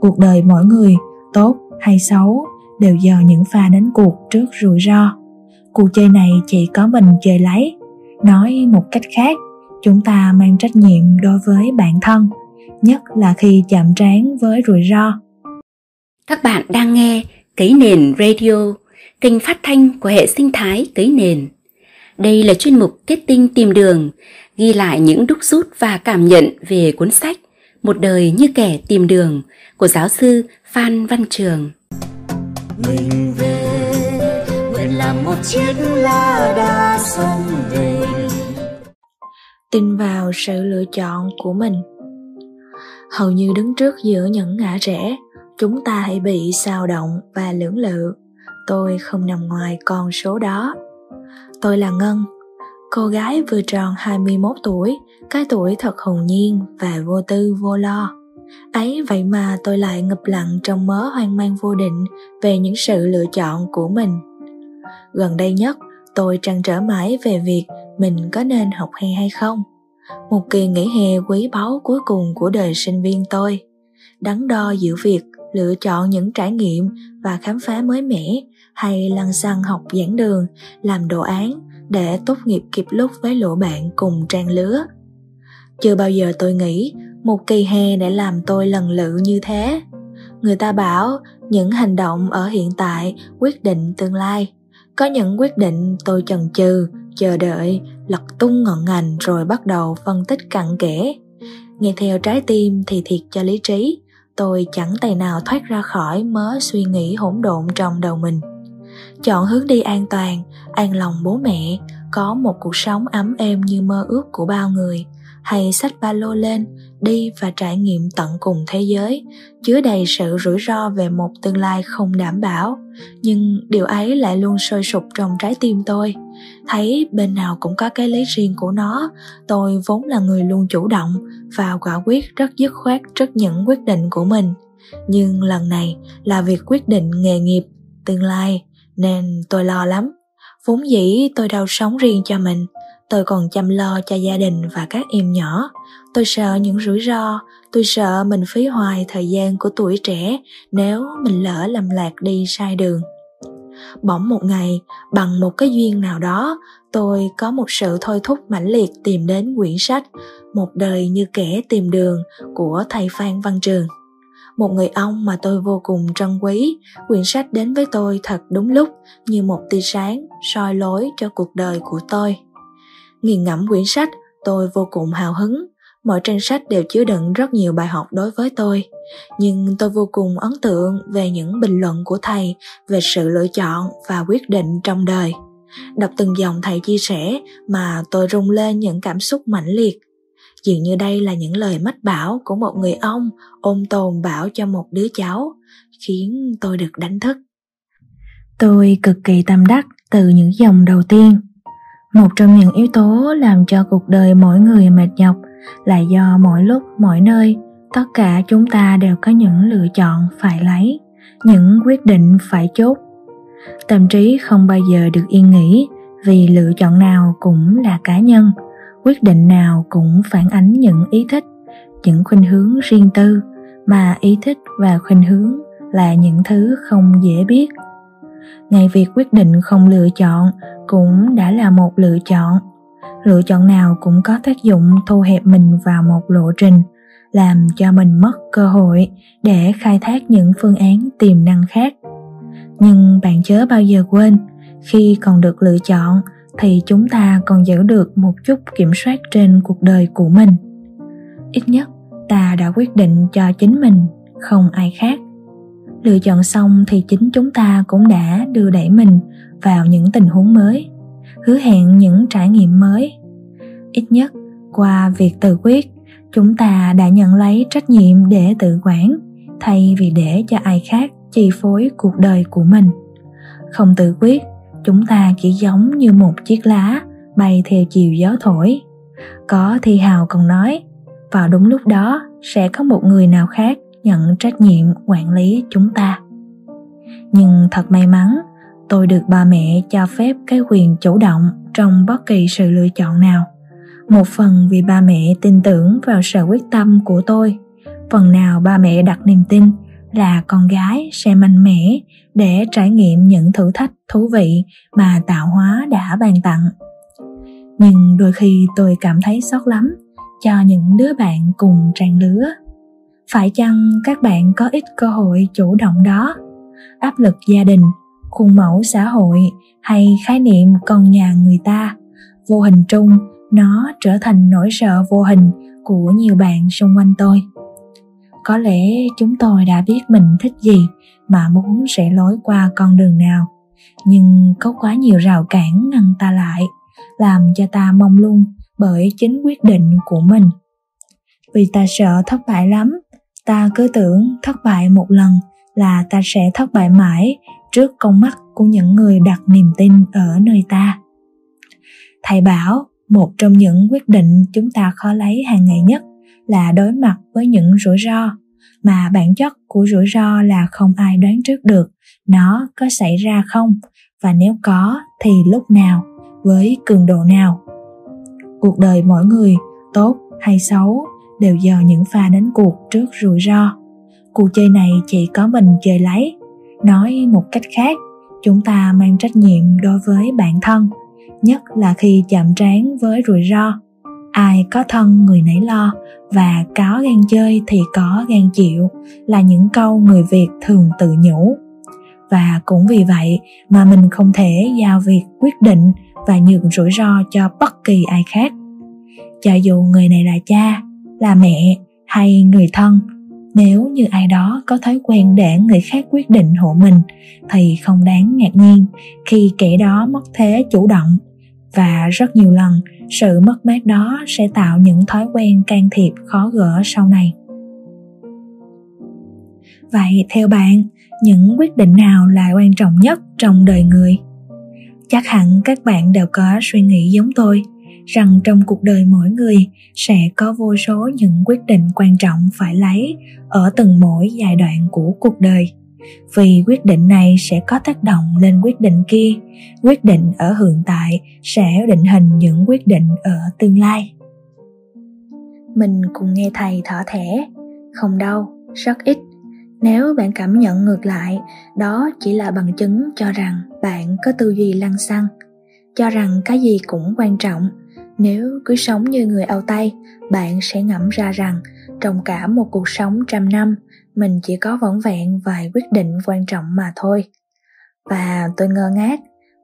cuộc đời mỗi người, tốt hay xấu, đều do những pha đánh cuộc trước rủi ro. Cuộc chơi này chỉ có mình chơi lấy. Nói một cách khác, chúng ta mang trách nhiệm đối với bản thân, nhất là khi chạm trán với rủi ro. Các bạn đang nghe cấy nền radio, kênh phát thanh của hệ sinh thái cấy nền đây là chuyên mục kết tinh tìm đường, ghi lại những đúc rút và cảm nhận về cuốn sách một đời như kẻ tìm đường của giáo sư phan văn trường. Mình về nguyện làm một chiếc lá đa sông về. Tin vào sự lựa chọn của mình. Hầu như đứng trước giữa những ngã rẽ chúng ta hãy bị xào động và lưỡng lự. Tôi không nằm ngoài con số đó. Tôi là ngân cô gái vừa tròn 21 tuổi, cái tuổi thật hồn nhiên và vô tư vô lo. Ấy vậy mà tôi lại ngập lặng trong mớ hoang mang vô định về những sự lựa chọn của mình. Gần đây nhất, tôi trăn trở mãi về việc mình có nên học hè hay không. Một kỳ nghỉ hè quý báu cuối cùng của đời sinh viên tôi, đắn đo giữa việc lựa chọn những trải nghiệm và khám phá mới mẻ hay lăn xăng học giảng đường, làm đồ án để tốt nghiệp kịp lúc với lũ bạn cùng trang lứa. Chưa bao giờ tôi nghĩ một kỳ hè để làm tôi lần lự như thế. Người ta bảo những hành động ở hiện tại quyết định tương lai. Có những quyết định tôi chần chừ, chờ đợi, lật tung ngọn ngành rồi bắt đầu phân tích cặn kẽ. Nghe theo trái tim thì thiệt cho lý trí, tôi chẳng tài nào thoát ra khỏi mớ suy nghĩ hỗn độn trong đầu mình chọn hướng đi an toàn, an lòng bố mẹ, có một cuộc sống ấm êm như mơ ước của bao người. Hay xách ba lô lên, đi và trải nghiệm tận cùng thế giới. Chứa đầy sự rủi ro về một tương lai không đảm bảo. Nhưng điều ấy lại luôn sôi sục trong trái tim tôi. Thấy bên nào cũng có cái lý riêng của nó, tôi vốn là người luôn chủ động và quả quyết rất dứt khoát trước những quyết định của mình. Nhưng lần này là việc quyết định nghề nghiệp, tương lai nên tôi lo lắm. Vốn dĩ tôi đâu sống riêng cho mình, tôi còn chăm lo cho gia đình và các em nhỏ. Tôi sợ những rủi ro, tôi sợ mình phí hoài thời gian của tuổi trẻ nếu mình lỡ lầm lạc đi sai đường. Bỗng một ngày, bằng một cái duyên nào đó, tôi có một sự thôi thúc mãnh liệt tìm đến quyển sách một đời như kẻ tìm đường của thầy phan văn trường một người ông mà tôi vô cùng trân quý, quyển sách đến với tôi thật đúng lúc, như một tia sáng soi lối cho cuộc đời của tôi. Nghiền ngẫm quyển sách, tôi vô cùng hào hứng. Mọi trang sách đều chứa đựng rất nhiều bài học đối với tôi. Nhưng tôi vô cùng ấn tượng về những bình luận của thầy về sự lựa chọn và quyết định trong đời. Đọc từng dòng thầy chia sẻ mà tôi rung lên những cảm xúc mãnh liệt dường như đây là những lời mách bảo của một người ông ôm tồn bảo cho một đứa cháu, khiến tôi được đánh thức. Tôi cực kỳ tâm đắc từ những dòng đầu tiên. Một trong những yếu tố làm cho cuộc đời mỗi người mệt nhọc là do mỗi lúc, mỗi nơi, tất cả chúng ta đều có những lựa chọn phải lấy, những quyết định phải chốt. Tâm trí không bao giờ được yên nghỉ vì lựa chọn nào cũng là cá nhân quyết định nào cũng phản ánh những ý thích, những khuynh hướng riêng tư, mà ý thích và khuynh hướng là những thứ không dễ biết. Ngay việc quyết định không lựa chọn cũng đã là một lựa chọn. Lựa chọn nào cũng có tác dụng thu hẹp mình vào một lộ trình, làm cho mình mất cơ hội để khai thác những phương án tiềm năng khác. Nhưng bạn chớ bao giờ quên, khi còn được lựa chọn thì chúng ta còn giữ được một chút kiểm soát trên cuộc đời của mình. Ít nhất, ta đã quyết định cho chính mình, không ai khác. Lựa chọn xong thì chính chúng ta cũng đã đưa đẩy mình vào những tình huống mới, hứa hẹn những trải nghiệm mới. Ít nhất, qua việc tự quyết, chúng ta đã nhận lấy trách nhiệm để tự quản, thay vì để cho ai khác chi phối cuộc đời của mình. Không tự quyết chúng ta chỉ giống như một chiếc lá bay theo chiều gió thổi. Có thi hào còn nói, vào đúng lúc đó sẽ có một người nào khác nhận trách nhiệm quản lý chúng ta. Nhưng thật may mắn, tôi được ba mẹ cho phép cái quyền chủ động trong bất kỳ sự lựa chọn nào. Một phần vì ba mẹ tin tưởng vào sự quyết tâm của tôi, phần nào ba mẹ đặt niềm tin là con gái sẽ mạnh mẽ để trải nghiệm những thử thách thú vị mà tạo hóa đã ban tặng. Nhưng đôi khi tôi cảm thấy xót lắm cho những đứa bạn cùng trang lứa. Phải chăng các bạn có ít cơ hội chủ động đó? Áp lực gia đình, khuôn mẫu xã hội hay khái niệm con nhà người ta, vô hình trung nó trở thành nỗi sợ vô hình của nhiều bạn xung quanh tôi có lẽ chúng tôi đã biết mình thích gì mà muốn sẽ lối qua con đường nào. Nhưng có quá nhiều rào cản ngăn ta lại, làm cho ta mong lung bởi chính quyết định của mình. Vì ta sợ thất bại lắm, ta cứ tưởng thất bại một lần là ta sẽ thất bại mãi trước con mắt của những người đặt niềm tin ở nơi ta. Thầy bảo, một trong những quyết định chúng ta khó lấy hàng ngày nhất là đối mặt với những rủi ro, mà bản chất của rủi ro là không ai đoán trước được nó có xảy ra không, và nếu có thì lúc nào, với cường độ nào. Cuộc đời mỗi người, tốt hay xấu, đều do những pha đánh cuộc trước rủi ro. Cuộc chơi này chỉ có mình chơi lấy. Nói một cách khác, chúng ta mang trách nhiệm đối với bản thân, nhất là khi chạm trán với rủi ro ai có thân người nấy lo, và có gan chơi thì có gan chịu, là những câu người việt thường tự nhủ. Và cũng vì vậy mà mình không thể giao việc quyết định và nhường rủi ro cho bất kỳ ai khác. Cho dù người này là cha, là mẹ hay người thân, nếu như ai đó có thói quen để người khác quyết định hộ mình thì không đáng ngạc nhiên khi kẻ đó mất thế chủ động và rất nhiều lần, sự mất mát đó sẽ tạo những thói quen can thiệp khó gỡ sau này. Vậy theo bạn, những quyết định nào là quan trọng nhất trong đời người? Chắc hẳn các bạn đều có suy nghĩ giống tôi, rằng trong cuộc đời mỗi người sẽ có vô số những quyết định quan trọng phải lấy ở từng mỗi giai đoạn của cuộc đời vì quyết định này sẽ có tác động lên quyết định kia. Quyết định ở hiện tại sẽ định hình những quyết định ở tương lai. Mình cùng nghe thầy thở thẻ. Không đâu, rất ít. Nếu bạn cảm nhận ngược lại, đó chỉ là bằng chứng cho rằng bạn có tư duy lăng xăng, cho rằng cái gì cũng quan trọng. Nếu cứ sống như người âu tây, bạn sẽ ngẫm ra rằng trong cả một cuộc sống trăm năm mình chỉ có vỏn vẹn vài quyết định quan trọng mà thôi. Và tôi ngơ ngác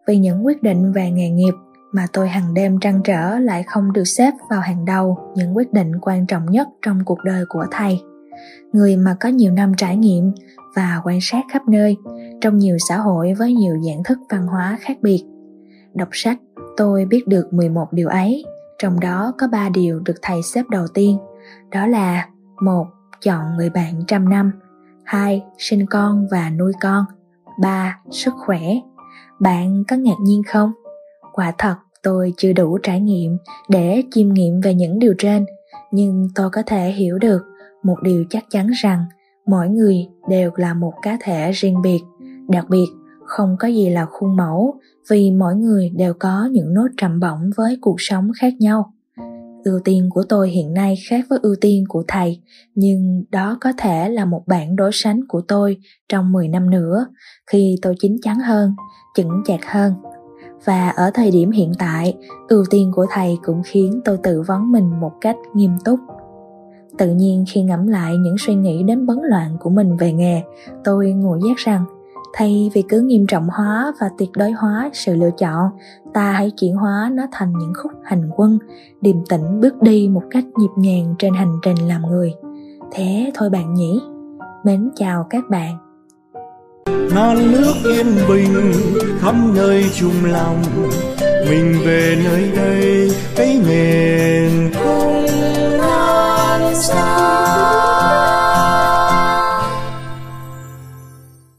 vì những quyết định về nghề nghiệp mà tôi hàng đêm trăn trở lại không được xếp vào hàng đầu những quyết định quan trọng nhất trong cuộc đời của thầy. Người mà có nhiều năm trải nghiệm và quan sát khắp nơi trong nhiều xã hội với nhiều dạng thức văn hóa khác biệt. Đọc sách, tôi biết được 11 điều ấy, trong đó có 3 điều được thầy xếp đầu tiên, đó là một chọn người bạn trăm năm. Hai, sinh con và nuôi con. Ba, sức khỏe. Bạn có ngạc nhiên không? Quả thật, tôi chưa đủ trải nghiệm để chiêm nghiệm về những điều trên, nhưng tôi có thể hiểu được một điều chắc chắn rằng mỗi người đều là một cá thể riêng biệt, đặc biệt không có gì là khuôn mẫu vì mỗi người đều có những nốt trầm bổng với cuộc sống khác nhau ưu tiên của tôi hiện nay khác với ưu tiên của thầy, nhưng đó có thể là một bản đối sánh của tôi trong 10 năm nữa, khi tôi chín chắn hơn, chững chạc hơn. Và ở thời điểm hiện tại, ưu tiên của thầy cũng khiến tôi tự vấn mình một cách nghiêm túc. Tự nhiên khi ngẫm lại những suy nghĩ đến bấn loạn của mình về nghề, tôi ngồi giác rằng thay vì cứ nghiêm trọng hóa và tuyệt đối hóa sự lựa chọn, ta hãy chuyển hóa nó thành những khúc hành quân, điềm tĩnh bước đi một cách nhịp nhàng trên hành trình làm người. Thế thôi bạn nhỉ. Mến chào các bạn. Non nước yên bình khắp nơi chung lòng, mình về nơi đây, cái miền không non xa.